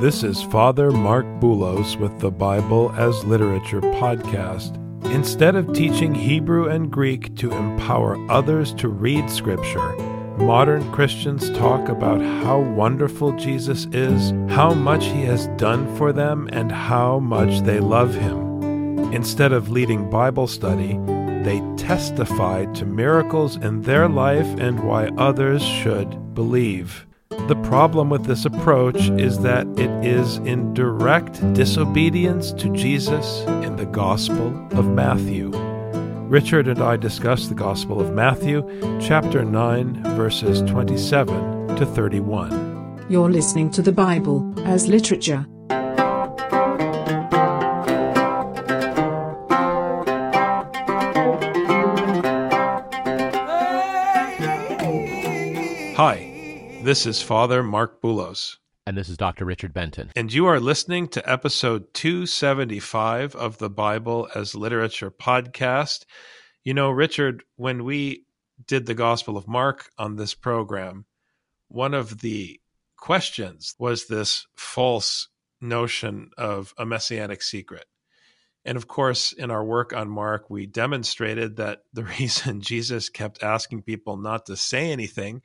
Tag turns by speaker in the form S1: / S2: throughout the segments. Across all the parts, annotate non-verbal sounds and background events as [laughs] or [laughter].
S1: This is Father Marc Boulos with the Bible as Literature podcast. Instead of teaching Hebrew and Greek to empower others to read Scripture, modern Christians talk about how wonderful Jesus is, how much he has done for them, and how much they love him. Instead of leading Bible study, they testify to miracles in their life and why others should believe. The problem with this approach is that it is in direct disobedience to Jesus in the Gospel of Matthew. Richard and I discuss the Gospel of Matthew, chapter 9, verses 27 to 31.
S2: You're listening to the Bible as literature.
S1: Hi, this is Father Marc Boulos.
S3: And this is Dr. Richard Benton.
S1: And you are listening to episode 275 of the Bible as Literature podcast. You know, Richard, when we did the Gospel of Mark on this program, one of the questions was this false notion of a messianic secret. And of course, in our work on Mark, we demonstrated that the [laughs] reason Jesus kept asking people not to say anything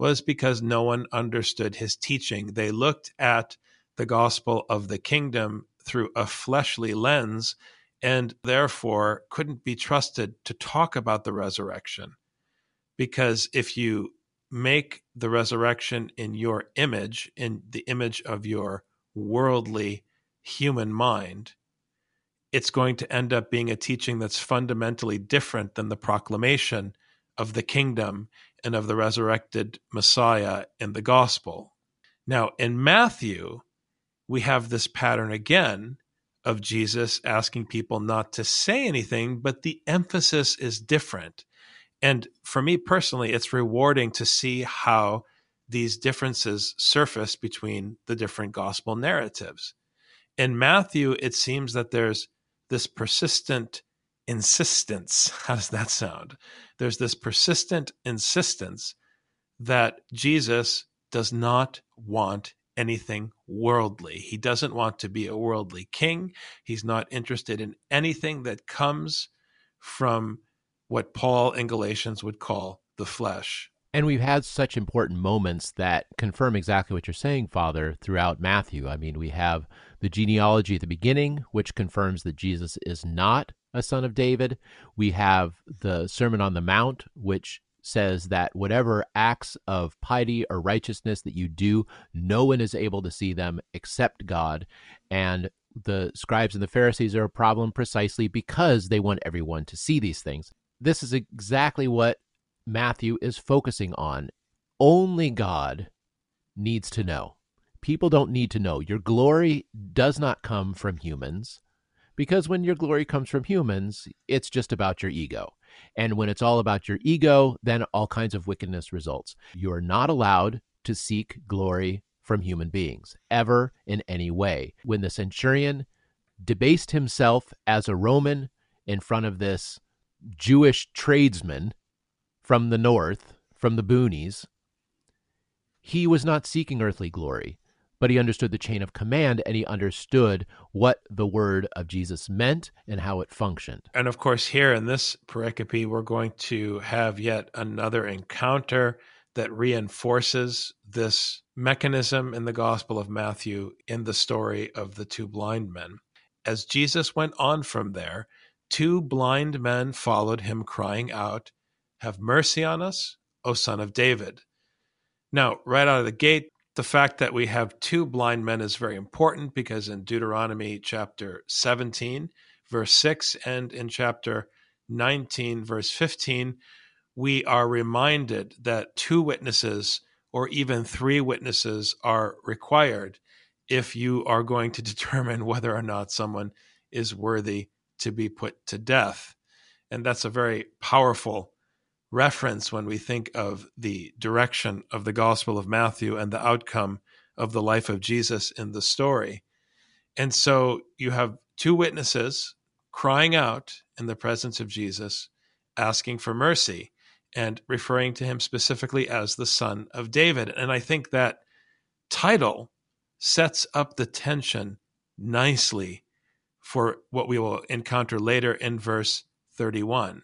S1: was because no one understood his teaching. They looked at the gospel of the kingdom through a fleshly lens and therefore couldn't be trusted to talk about the resurrection. Because if you make the resurrection in your image, in the image of your worldly human mind, it's going to end up being a teaching that's fundamentally different than the proclamation of the kingdom and of the resurrected Messiah in the gospel. Now, in Matthew, we have this pattern again of Jesus asking people not to say anything, but the emphasis is different. And for me personally, it's rewarding to see how these differences surface between the different gospel narratives. In Matthew, it seems that there's this persistent insistence. [laughs] How does that sound? There's this persistent insistence that Jesus does not want anything worldly. He doesn't want to be a worldly king. He's not interested in anything that comes from what Paul in Galatians would call the flesh.
S3: And we've had such important moments that confirm exactly what you're saying, Father, throughout Matthew. I mean, we have the genealogy at the beginning, which confirms that Jesus is not a son of David. We have the Sermon on the Mount, which says that whatever acts of piety or righteousness that you do, no one is able to see them except God. And the scribes and the Pharisees are a problem precisely because they want everyone to see these things. This is exactly what Matthew is focusing on. Only God needs to know. People don't need to know. Your glory does not come from humans because when your glory comes from humans, it's just about your ego. And when it's all about your ego, then all kinds of wickedness results. You're not allowed to seek glory from human beings ever in any way. When the centurion debased himself as a Roman in front of this Jewish tradesman from the north, from the boonies, he was not seeking earthly glory, but he understood the chain of command and he understood what the word of Jesus meant and how it functioned.
S1: And of course, here in this pericope, we're going to have yet another encounter that reinforces this mechanism in the Gospel of Matthew in the story of the two blind men. As Jesus went on from there, two blind men followed him, crying out, have mercy on us, O Son of David. Now, right out of the gate, the fact that we have two blind men is very important because in Deuteronomy chapter 17, verse 6, and in chapter 19, verse 15, we are reminded that two witnesses or even three witnesses are required if you are going to [laughs] determine whether or not someone is worthy to be put to death. And that's a very powerful reference when we think of the direction of the Gospel of Matthew and the outcome of the life of Jesus in the story. And so you have two witnesses crying out in the presence of Jesus, asking for mercy and referring to him specifically as the Son of David. And I think that title sets up the tension nicely for what we will encounter later in verse 31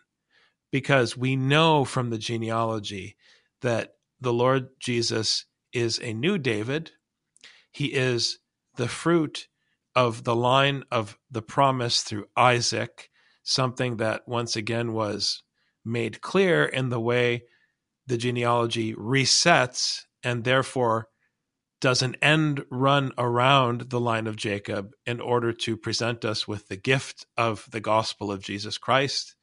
S1: because we know from the genealogy that the Lord Jesus is a new David. He is the fruit of the line of the promise through Isaac, something that once again was made clear in the way the genealogy resets and therefore does an end run around the line of Jacob in order to present us with the gift of the gospel of Jesus Christ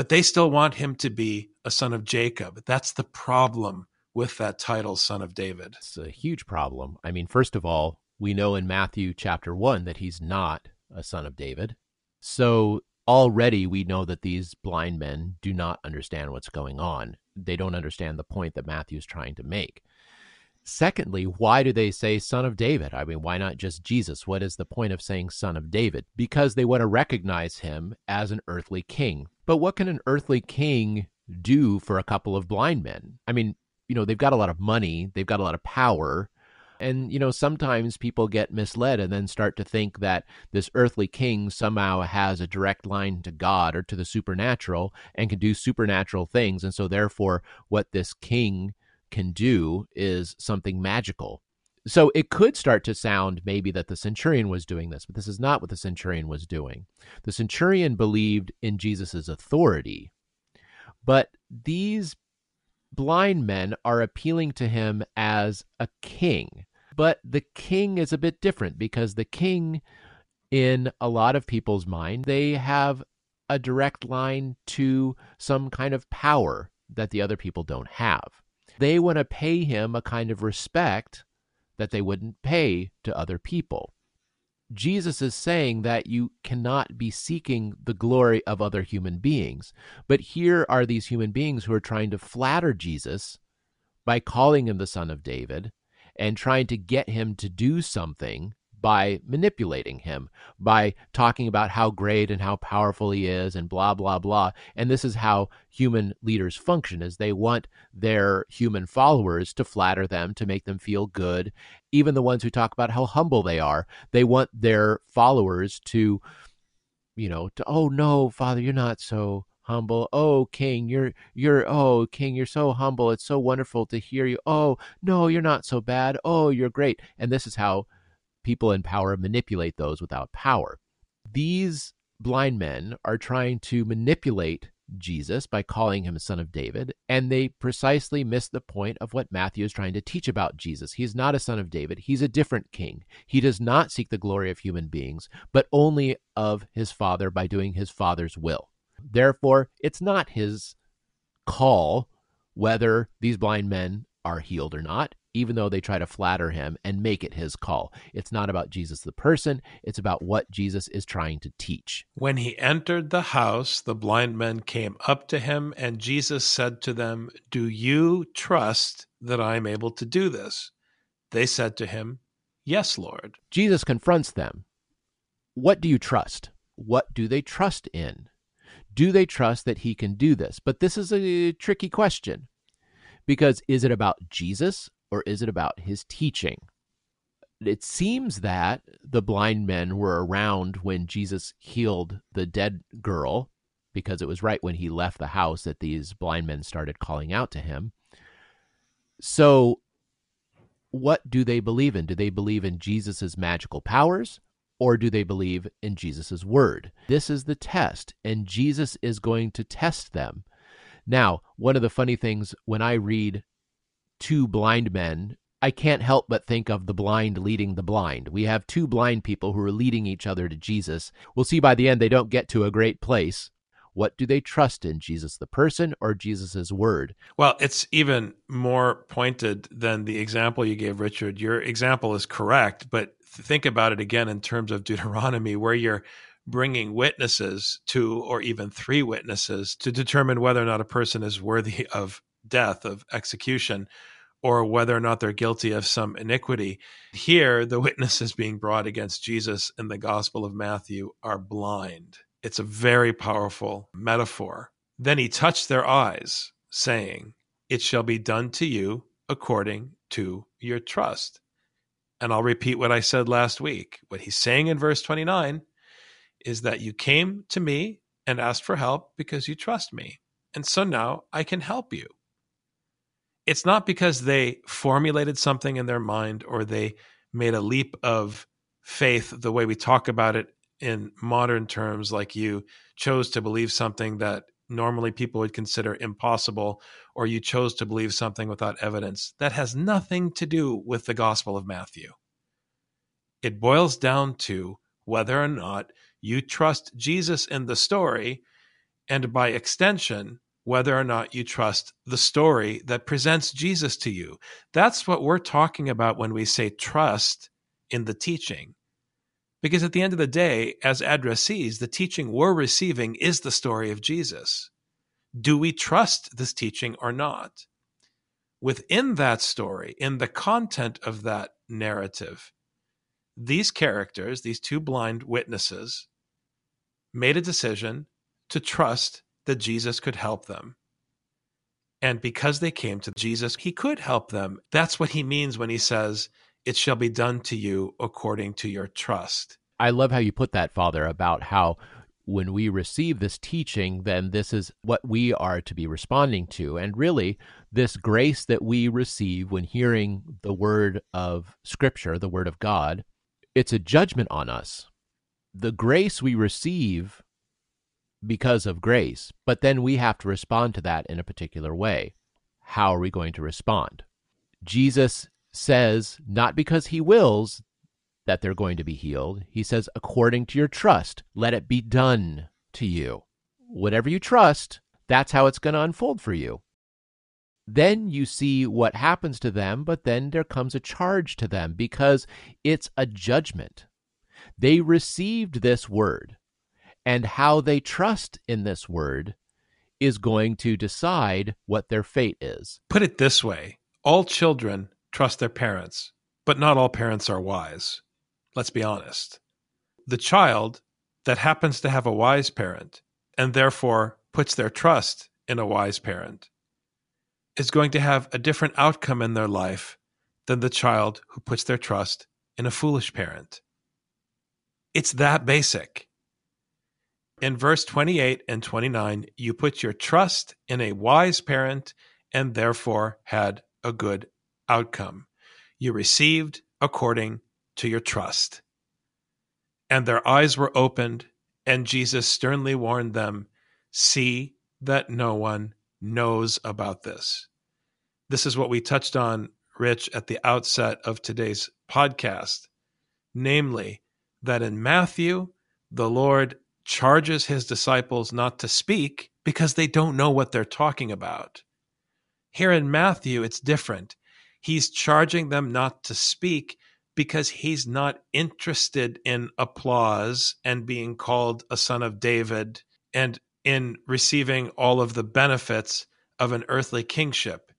S1: but they still want him to be a son of Jacob. That's the problem with that title, Son of David.
S3: It's a huge problem. I mean, first of all, we know in Matthew chapter 1 that he's not a son of David. So already we know that these blind men do not understand what's going on. They don't understand the point that Matthew's trying to make. Secondly, why do they say son of David? I mean, why not just Jesus? What is the point of saying son of David? Because they want to recognize him as an earthly king. But what can an earthly king do for a couple of blind men? I mean, you know, they've got a lot of money, they've got a lot of power. And, you know, sometimes people get misled and then start to think that this earthly king somehow has a direct line to God or to the supernatural and can do supernatural things. And so, therefore, what this king can do is something magical. So it could start to sound maybe that the centurion was doing this, but this is not what the centurion was doing. The centurion believed in Jesus' authority, but these blind men are appealing to him as a king. But the king is a bit different because the king, in a lot of people's mind, they have a direct line to some kind of power that the other people don't have they want to pay him a kind of respect that they wouldn't pay to other people. Jesus is saying that you cannot be seeking the glory of other human beings. But here are these human beings who are trying to flatter Jesus by calling him the son of David and trying to get him to do something by manipulating him, by talking about how great and how powerful he is and blah blah blah. And this is how human leaders function is they want their human followers to flatter them, to make them feel good. Even the ones who talk about how humble they are, they want their followers to you know, to oh no, father, you're not so humble. Oh, king, you're you're oh, king, you're so humble. It's so wonderful to hear you. Oh, no, you're not so bad. Oh, you're great. And this is how people in power manipulate those without power. These blind men are trying to manipulate Jesus by calling him son of David, and they precisely miss the point of what Matthew is trying to teach about Jesus. He's not a son of David, he's a different king. He does not seek the glory of human beings, but only of his Father by doing his Father's will. Therefore, it's not his call whether these blind men are healed or not even though they try to flatter him and make it his call. It's not about Jesus the person, it's about what Jesus is trying to teach.
S1: When he entered the house, the blind men came up to him, and Jesus said to them, Do you trust that I am able to do this? They said to him, Yes, Lord.
S3: Jesus confronts them. What do you trust? What do they trust in? Do they trust that he can do this? But this is a tricky question because is it about Jesus or is it about his teaching? It seems that the blind men were around when Jesus healed the dead girl, because it was right when he left the house that these blind men started calling out to him. So, what do they believe in? Do they believe in Jesus' magical powers? Or do they believe in Jesus' word? This is the test, and Jesus is going to test them. Now, one of the funny things when I read two blind men, I can't help but think of the blind leading the blind. We have two blind people who are leading each other to Jesus. We'll see by the end they don't get to a great place. What do they trust in, Jesus the person or Jesus' word?
S1: Well, it's even more pointed than the example you gave, Richard. Your example is correct, but think about it again in terms of Deuteronomy, where you're bringing witnesses to, or even three witnesses, to determine whether or not a person is worthy of death, of execution, or whether or not they're guilty of some iniquity. Here, the [laughs] witnesses being brought against Jesus in the Gospel of Matthew are blind. It's a very powerful metaphor. Then he touched their eyes, saying, It shall be done to you according to your trust. And I'll repeat what I said last week. What he's saying in verse 29 is that you came to me and asked for help because you trust me. And so now I can help you. It's not because they formulated something in their mind or they made a leap of faith the way we talk about it in modern terms, like you chose to believe something that normally people would consider impossible, or you chose to believe something without evidence. That has nothing to do with the Gospel of Matthew. It boils down to whether or not you trust Jesus in the story, and by extension, whether or not you trust the story that presents Jesus to you. That's what we're talking about when we say trust in the teaching. Because at the end of the day, as addressees, the teaching we're receiving is the story of Jesus. Do we trust this teaching or not? Within that story, in the content of that narrative, these characters, these two blind witnesses, made a decision to trust that Jesus could help them. And because they came to Jesus, he could help them. That's what he means when he says, it shall be done to you according to your trust.
S3: I love how you put that, Father, about how when we receive this teaching, then this is what we are to be responding to. And really, this grace that we receive when hearing the word of Scripture, the word of God, it's a judgment on us. The grace we receive because of grace, but then we have to respond to that in a particular way. How are we going to respond? Jesus says, not because he wills that they're going to be healed. He says, according to your trust, let it be done to you. Whatever you trust, that's how it's going to unfold for you. Then you see what happens to them, but then there comes a charge to them because it's a judgment. They received this word, and how they trust in this word is going to decide what their fate is.
S1: Put it this way all children trust their parents, but not all parents are wise. Let's be honest. The child that happens to have a wise parent and therefore puts their trust in a wise parent is going to have a different outcome in their life than the child who puts their trust in a foolish parent. It's that basic. In verse 28 and 29, you put your trust in a wise parent and therefore had a good outcome. You received according to your trust. And their eyes were opened, and Jesus sternly warned them See that no one knows about this. This is what we touched on, Rich, at the outset of today's podcast. Namely, that in Matthew, the Lord charges his disciples not to speak because they don't know what they're talking about. Here in Matthew, it's different. He's charging them not to speak because he's not interested in applause and being called a son of David and in receiving all of the benefits of an earthly kingship.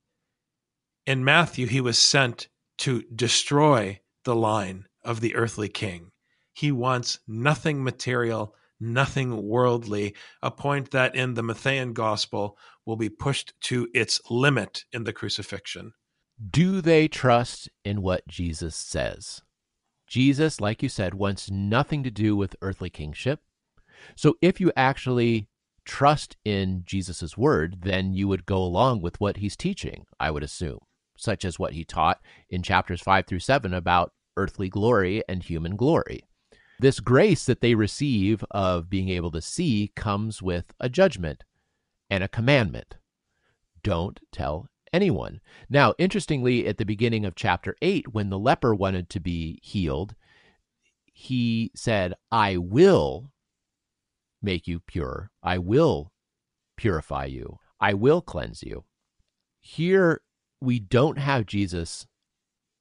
S1: In Matthew, he was sent to destroy the line of the earthly king. He wants nothing material, nothing worldly, a point that in the Matthean gospel will be pushed to its limit in the crucifixion.
S3: Do they trust in what Jesus says? Jesus, like you said, wants nothing to do with earthly kingship. So if you actually trust in Jesus' word, then you would go along with what he's teaching, I would assume, such as what he taught in chapters 5 through 7 about earthly glory and human glory. This grace that they receive of being able to see comes with a judgment and a commandment. Don't tell anyone. Now, interestingly, at the beginning of chapter 8, when the leper wanted to be healed, he said, I will make you pure. I will purify you. I will cleanse you. Here, we don't have Jesus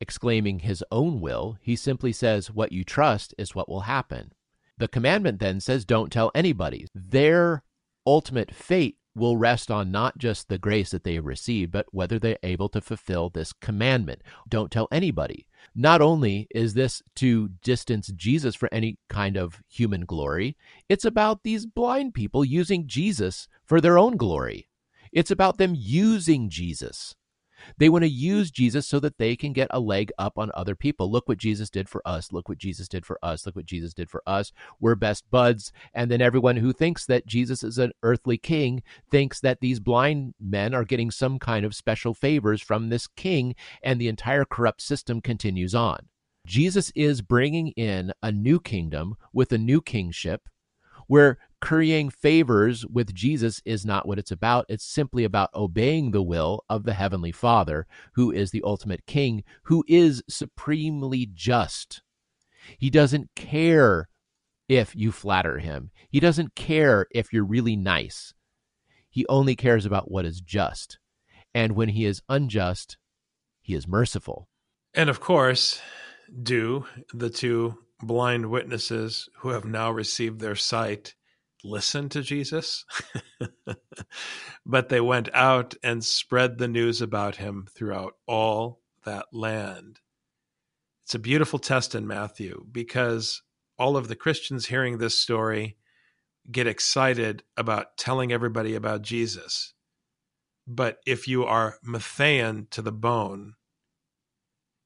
S3: exclaiming his own will. He simply says, What you trust is what will happen. The commandment then says, Don't tell anybody. Their ultimate fate will rest on not just the grace that they have received, but whether they're able to fulfill this commandment. Don't tell anybody. Not only is this to distance Jesus for any kind of human glory, it's about these blind people using Jesus for their own glory. It's about them using Jesus. They want to use Jesus so that they can get a leg up on other people. Look what Jesus did for us. Look what Jesus did for us. Look what Jesus did for us. We're best buds. And then everyone who thinks that Jesus is an earthly king thinks that these blind men are getting some kind of special favors from this king, and the entire corrupt system continues on. Jesus is bringing in a new kingdom with a new kingship where currying favors with Jesus is not what it's about. It's simply about obeying the will of the Heavenly Father, who is the ultimate King, who is supremely just. He doesn't care if you flatter him, he doesn't care if you're really nice. He only cares about what is just. And when he is unjust, he is merciful.
S1: And of course, do the two blind witnesses who have now received their sight listen to Jesus? but they went out and spread the news about him throughout all that land. It's a beautiful test in Matthew because all of the Christians hearing this story get excited about telling everybody about Jesus. But if you are Matthean to the bone,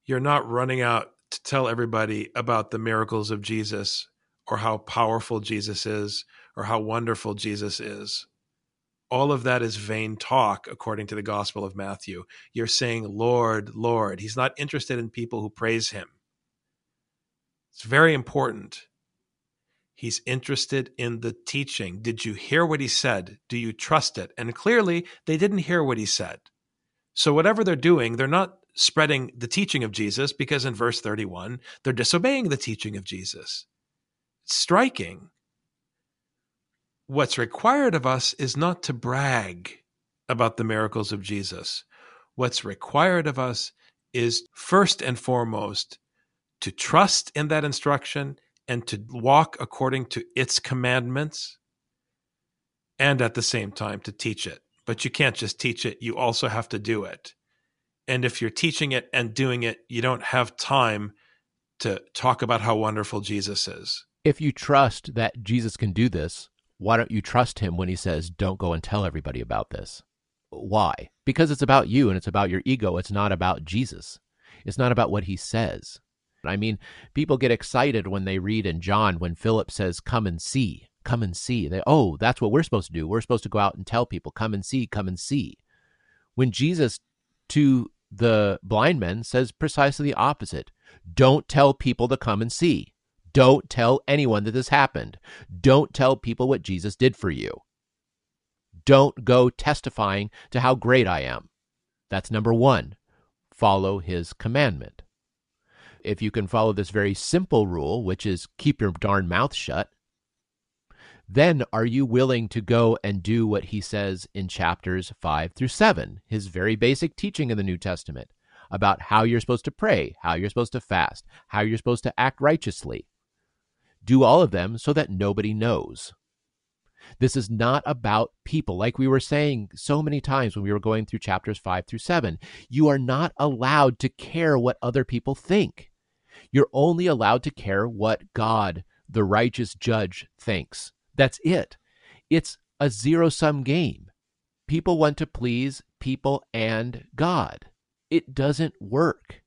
S1: you're not running out to tell everybody about the miracles of Jesus or how powerful Jesus is or how wonderful Jesus is. All of that is vain talk, according to the Gospel of Matthew. You're saying, Lord, Lord. He's not interested in people who praise him. It's very important. He's interested in the teaching. Did you hear what he said? Do you trust it? And clearly, they didn't hear what he said. So, whatever they're doing, they're not spreading the teaching of Jesus because in verse 31, they're disobeying the teaching of Jesus. It's striking. What's required of us is not to brag about the miracles of Jesus. What's required of us is first and foremost to trust in that instruction and to walk according to its commandments, and at the same time to teach it. But you can't just teach it, you also have to do it. And if you're teaching it and doing it, you don't have time to talk about how wonderful Jesus is.
S3: If you trust that Jesus can do this, why don't you trust him when he says, don't go and tell everybody about this? Why? Because it's about you and it's about your ego. It's not about Jesus. It's not about what he says. I mean, people get excited when they read in John when Philip says, come and see, come and see. They, oh, that's what we're supposed to do. We're supposed to go out and tell people, come and see, come and see. When Jesus to the blind men says precisely the opposite. Don't tell people to come and see. Don't tell anyone that this happened. Don't tell people what Jesus did for you. Don't go testifying to how great I am. That's number one. Follow his commandment. If you can follow this very simple rule, which is keep your darn mouth shut, then are you willing to go and do what he says in chapters 5 through 7, his very basic teaching in the New Testament about how you're supposed to pray, how you're supposed to fast, how you're supposed to act righteously? Do all of them so that nobody knows. This is not about people. Like we were saying so many times when we were going through chapters 5 through 7, you are not allowed to care what other people think. You're only allowed to care what God, the righteous judge, thinks. That's it. It's a zero sum game. People want to please people and God. It doesn't work.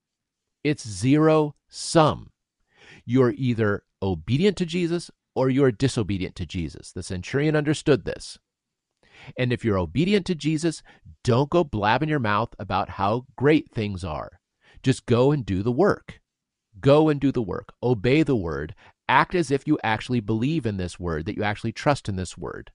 S3: It's zero sum. You're either obedient to Jesus or you're disobedient to Jesus. The centurion understood this. And if you're obedient to Jesus, don't go blabbing your mouth about how great things are. Just go and do the work. Go and do the work. Obey the word act as if you actually believe in this word, that you actually trust in this word.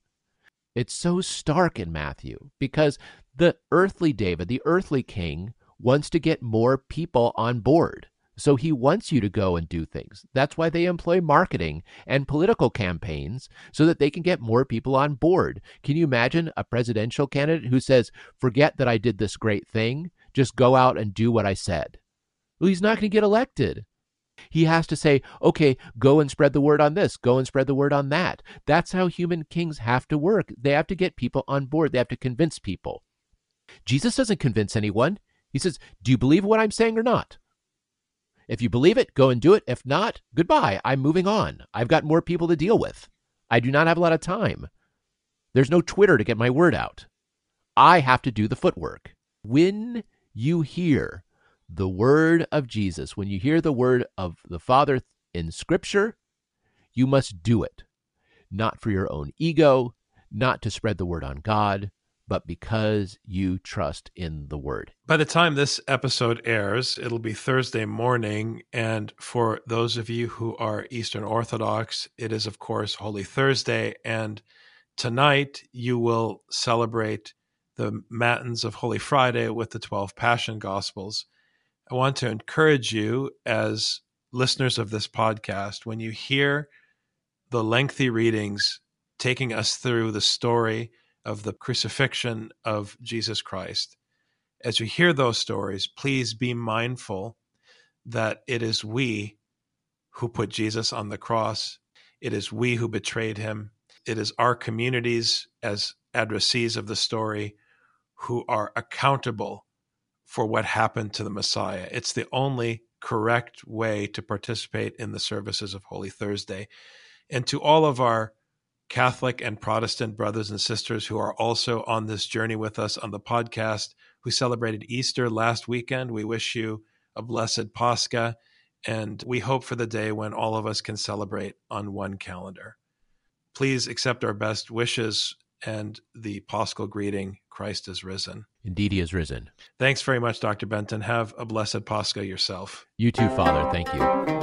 S3: It's so stark in Matthew because the earthly David, the earthly king, wants to get more people on board. So he wants you to go and do things. That's why they employ marketing and political campaigns so that they can get more people on board. Can you imagine a presidential candidate who says, forget that I did this great thing, just go out and do what I said? Well, he's not going to get elected. He has to say, okay, go and spread the word on this, go and spread the word on that. That's how human kings have to work. They have to get people on board, they have to convince people. Jesus doesn't convince anyone. He says, Do you believe what I'm saying or not? If you believe it, go and do it. If not, goodbye. I'm moving on. I've got more people to deal with. I do not have a lot of time. There's no Twitter to get my word out. I have to do the footwork. When you hear the word of Jesus, when you hear the word of the Father in Scripture, you must do it. Not for your own ego, not to spread the word on God, but because you trust in the word.
S1: By the time this episode airs, it'll be Thursday morning. And for those of you who are Eastern Orthodox, it is, of course, Holy Thursday. And tonight you will celebrate the Matins of Holy Friday with the 12 Passion Gospels. I want to encourage you as listeners of this podcast, when you hear the lengthy readings taking us through the story of the crucifixion of Jesus Christ, as you hear those stories, please be mindful that it is we who put Jesus on the cross. It is we who betrayed him. It is our communities as addressees of the story who are accountable for what happened to the Messiah. It's the only correct way to participate in the services of Holy Thursday. And to all of our Catholic and Protestant brothers and sisters who are also on this journey with us on the podcast, who celebrated Easter last weekend. We wish you a blessed Pascha, and we hope for the day when all of us can celebrate on one calendar. Please accept our best wishes and the Paschal greeting Christ is risen.
S3: Indeed, he is risen.
S1: Thanks very much, Dr. Benton. Have a blessed Pascha yourself.
S3: You too, Father. Thank you.